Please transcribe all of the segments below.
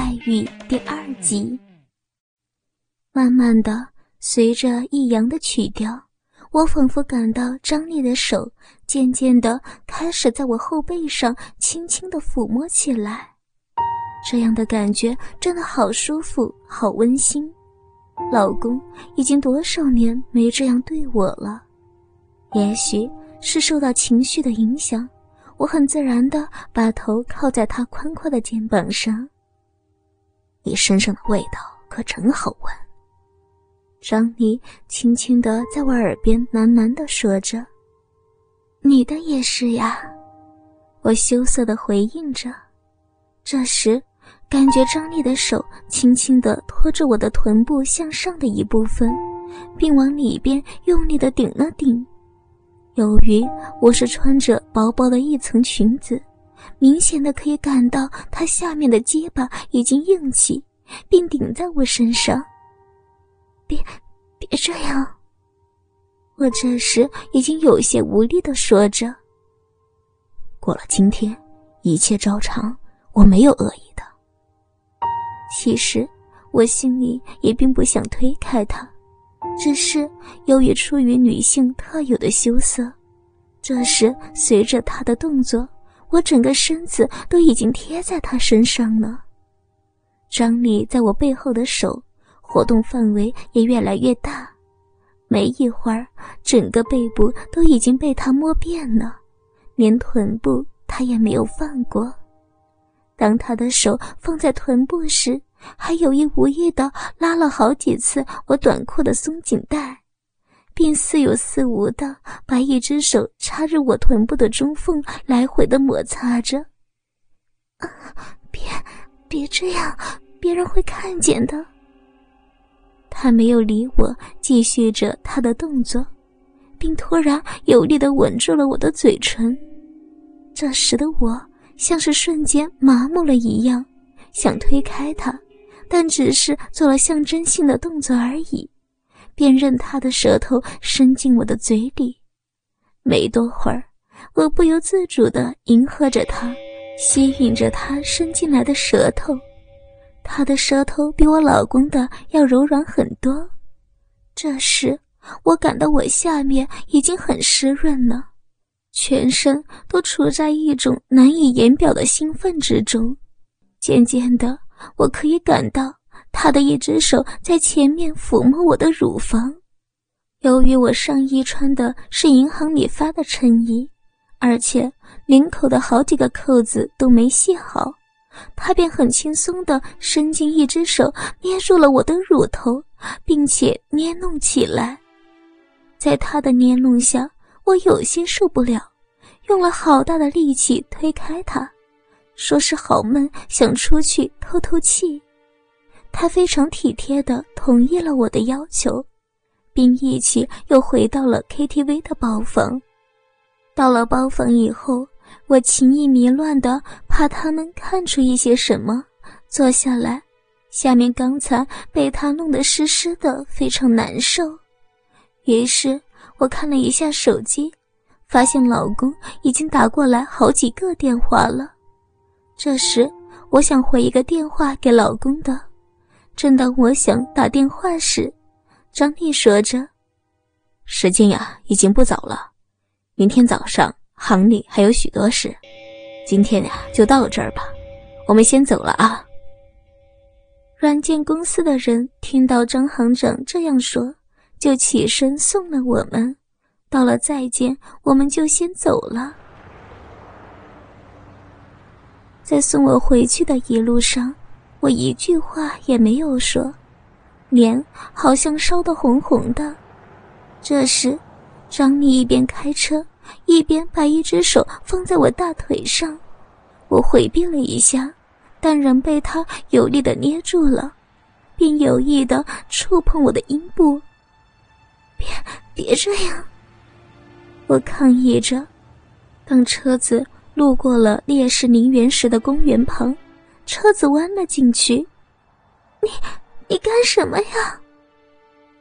外遇第二集。慢慢的，随着易阳的曲调，我仿佛感到张力的手渐渐的开始在我后背上轻轻的抚摸起来。这样的感觉真的好舒服，好温馨。老公已经多少年没这样对我了？也许是受到情绪的影响，我很自然的把头靠在他宽阔的肩膀上。你身上的味道可真好闻。张妮轻轻的在我耳边喃喃的说着：“你的也是呀。”我羞涩的回应着。这时。感觉张丽的手轻轻的托着我的臀部向上的一部分，并往里边用力的顶了顶。由于我是穿着薄薄的一层裙子，明显的可以感到他下面的结巴已经硬起，并顶在我身上。别，别这样！我这时已经有些无力地说着。过了今天，一切照常，我没有恶意的。其实我心里也并不想推开他，只是由于出于女性特有的羞涩，这时随着他的动作，我整个身子都已经贴在他身上了。张力在我背后的手活动范围也越来越大，没一会儿，整个背部都已经被他摸遍了，连臀部他也没有放过。当他的手放在臀部时，还有意无意地拉了好几次我短裤的松紧带，并似有似无的把一只手插入我臀部的中缝，来回的摩擦着。啊，别，别这样，别人会看见的。他没有理我，继续着他的动作，并突然有力的吻住了我的嘴唇。这时的我。像是瞬间麻木了一样，想推开他，但只是做了象征性的动作而已，便任他的舌头伸进我的嘴里。没多会儿，我不由自主地迎合着他，吸引着他伸进来的舌头。他的舌头比我老公的要柔软很多。这时，我感到我下面已经很湿润了。全身都处在一种难以言表的兴奋之中，渐渐的，我可以感到他的一只手在前面抚摸我的乳房。由于我上衣穿的是银行里发的衬衣，而且领口的好几个扣子都没系好，他便很轻松地伸进一只手捏住了我的乳头，并且捏弄起来。在他的捏弄下。我有些受不了，用了好大的力气推开他，说是好闷，想出去透透气。他非常体贴的同意了我的要求，并一起又回到了 KTV 的包房。到了包房以后，我情意迷乱的怕他们看出一些什么，坐下来，下面刚才被他弄得湿湿的，非常难受，于是。我看了一下手机，发现老公已经打过来好几个电话了。这时，我想回一个电话给老公的。正当我想打电话时，张丽说着：“时间呀，已经不早了，明天早上行里还有许多事，今天呀就到这儿吧，我们先走了啊。”软件公司的人听到张行长这样说。就起身送了我们，到了再见，我们就先走了。在送我回去的一路上，我一句话也没有说，脸好像烧得红红的。这时，张丽一边开车，一边把一只手放在我大腿上，我回避了一下，但仍被他有力的捏住了，并有意的触碰我的阴部。别别这样！我抗议着。当车子路过了烈士陵园时的公园旁，车子弯了进去。你你干什么呀？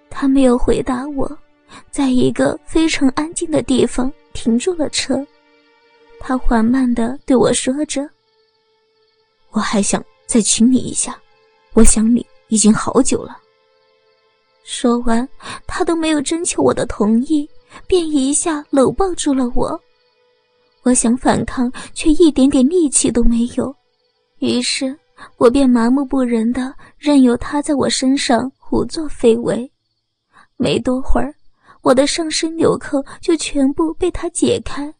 他没有回答我，在一个非常安静的地方停住了车。他缓慢的对我说着：“我还想再亲你一下，我想你已经好久了。说完，他都没有征求我的同意，便一下搂抱住了我。我想反抗，却一点点力气都没有，于是我便麻木不仁的任由他在我身上胡作非为。没多会儿，我的上身纽扣就全部被他解开，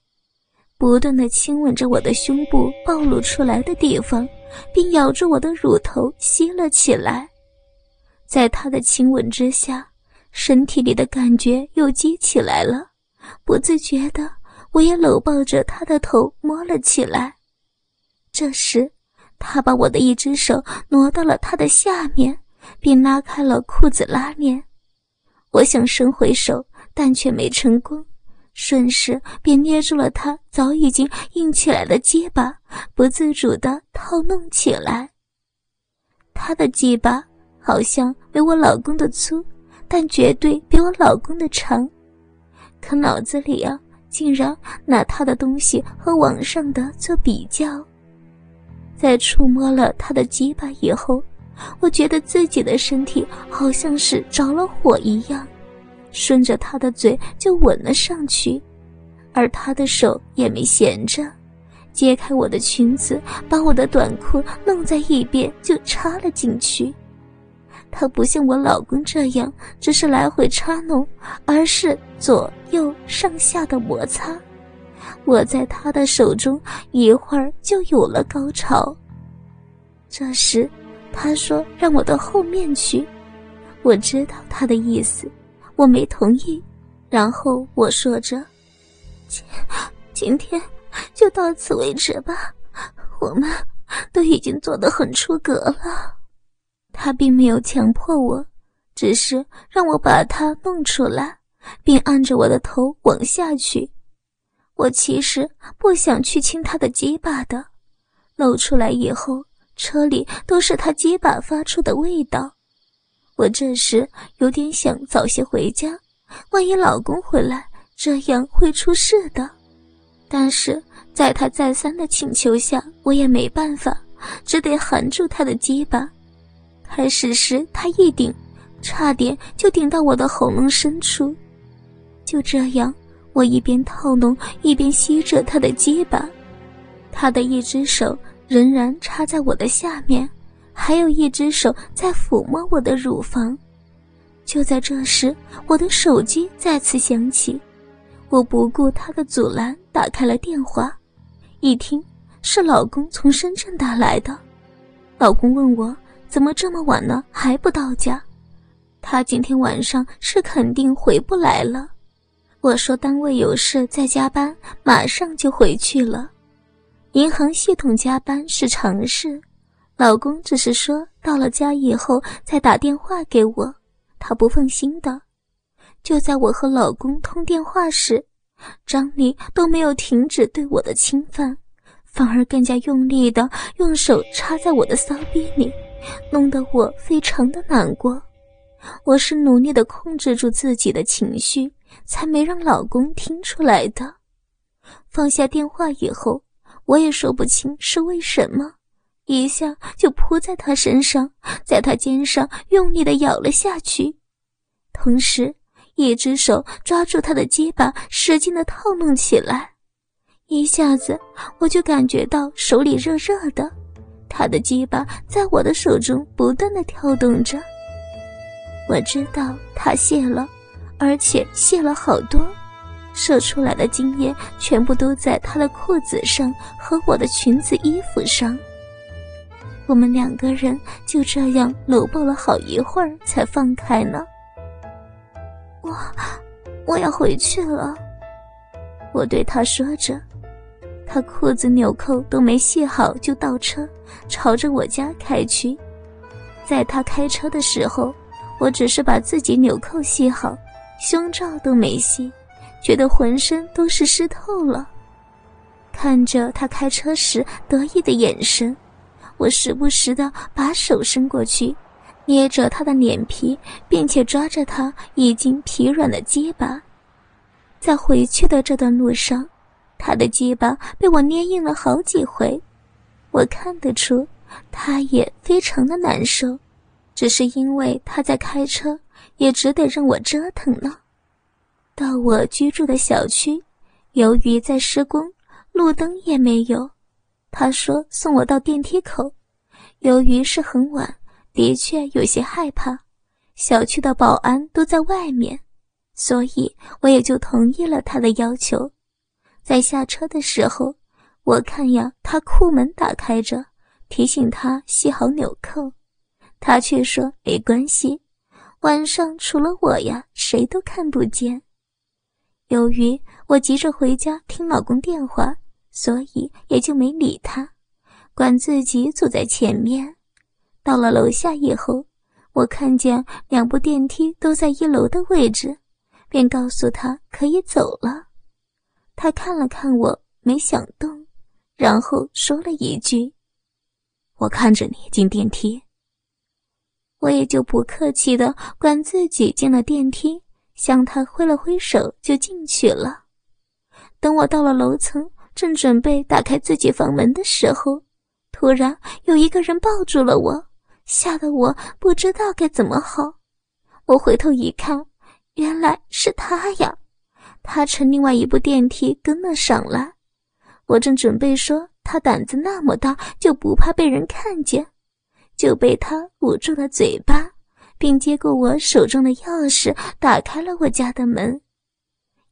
不断的亲吻着我的胸部暴露出来的地方，并咬住我的乳头吸了起来。在他的亲吻之下，身体里的感觉又激起来了，不自觉的。我也搂抱着他的头摸了起来，这时，他把我的一只手挪到了他的下面，并拉开了裤子拉链。我想伸回手，但却没成功，顺势便捏住了他早已经硬起来的鸡巴，不自主地套弄起来。他的鸡巴好像没我老公的粗，但绝对比我老公的长，可脑子里啊。竟然拿他的东西和网上的做比较，在触摸了他的鸡巴以后，我觉得自己的身体好像是着了火一样，顺着他的嘴就吻了上去，而他的手也没闲着，揭开我的裙子，把我的短裤弄在一边就插了进去。他不像我老公这样，只是来回插弄，而是左右上下的摩擦。我在他的手中一会儿就有了高潮。这时，他说让我到后面去，我知道他的意思，我没同意。然后我说着：“今今天就到此为止吧，我们都已经做得很出格了。”他并没有强迫我，只是让我把他弄出来，并按着我的头往下去。我其实不想去亲他的鸡巴的，露出来以后，车里都是他鸡巴发出的味道。我这时有点想早些回家，万一老公回来，这样会出事的。但是在他再三的请求下，我也没办法，只得含住他的鸡巴。开始时，他一顶，差点就顶到我的喉咙深处。就这样，我一边套弄，一边吸着他的鸡巴。他的一只手仍然插在我的下面，还有一只手在抚摸我的乳房。就在这时，我的手机再次响起，我不顾他的阻拦，打开了电话。一听是老公从深圳打来的，老公问我。怎么这么晚了还不到家？他今天晚上是肯定回不来了。我说单位有事在加班，马上就回去了。银行系统加班是常事，老公只是说到了家以后再打电话给我，他不放心的。就在我和老公通电话时，张丽都没有停止对我的侵犯，反而更加用力的用手插在我的骚逼里。弄得我非常的难过，我是努力的控制住自己的情绪，才没让老公听出来的。放下电话以后，我也说不清是为什么，一下就扑在他身上，在他肩上用力的咬了下去，同时一只手抓住他的肩膀，使劲的套弄起来，一下子我就感觉到手里热热的。他的鸡巴在我的手中不断的跳动着，我知道他泄了，而且泄了好多，射出来的精液全部都在他的裤子上和我的裙子衣服上。我们两个人就这样搂抱了好一会儿才放开呢。我我要回去了，我对他说着。他裤子纽扣都没系好就倒车，朝着我家开去。在他开车的时候，我只是把自己纽扣系好，胸罩都没系，觉得浑身都是湿透了。看着他开车时得意的眼神，我时不时的把手伸过去，捏着他的脸皮，并且抓着他已经疲软的肩膀。在回去的这段路上。他的鸡巴被我捏硬了好几回，我看得出他也非常的难受，只是因为他在开车，也只得让我折腾呢。到我居住的小区，由于在施工，路灯也没有。他说送我到电梯口，由于是很晚，的确有些害怕。小区的保安都在外面，所以我也就同意了他的要求。在下车的时候，我看呀，他库门打开着，提醒他系好纽扣，他却说没关系，晚上除了我呀，谁都看不见。由于我急着回家听老公电话，所以也就没理他，管自己走在前面。到了楼下以后，我看见两部电梯都在一楼的位置，便告诉他可以走了。他看了看我，没想动，然后说了一句：“我看着你进电梯。”我也就不客气的管自己进了电梯。向他挥了挥手，就进去了。等我到了楼层，正准备打开自己房门的时候，突然有一个人抱住了我，吓得我不知道该怎么好。我回头一看，原来是他呀！他乘另外一部电梯跟了上来。我正准备说他胆子那么大，就不怕被人看见，就被他捂住了嘴巴。并接过我手中的钥匙，打开了我家的门。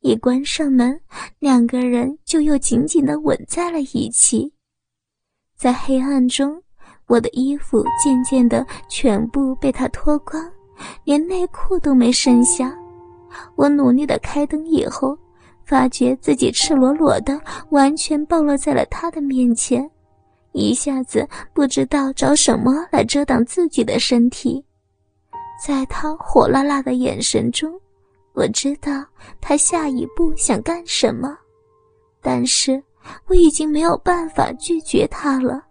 一关上门，两个人就又紧紧地吻在了一起。在黑暗中，我的衣服渐渐地全部被他脱光，连内裤都没剩下。我努力的开灯以后，发觉自己赤裸裸的，完全暴露在了他的面前，一下子不知道找什么来遮挡自己的身体。在他火辣辣的眼神中，我知道他下一步想干什么，但是我已经没有办法拒绝他了。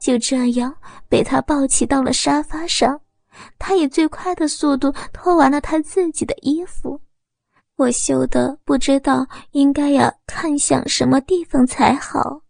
就这样被他抱起到了沙发上，他以最快的速度脱完了他自己的衣服，我羞得不知道应该要看向什么地方才好。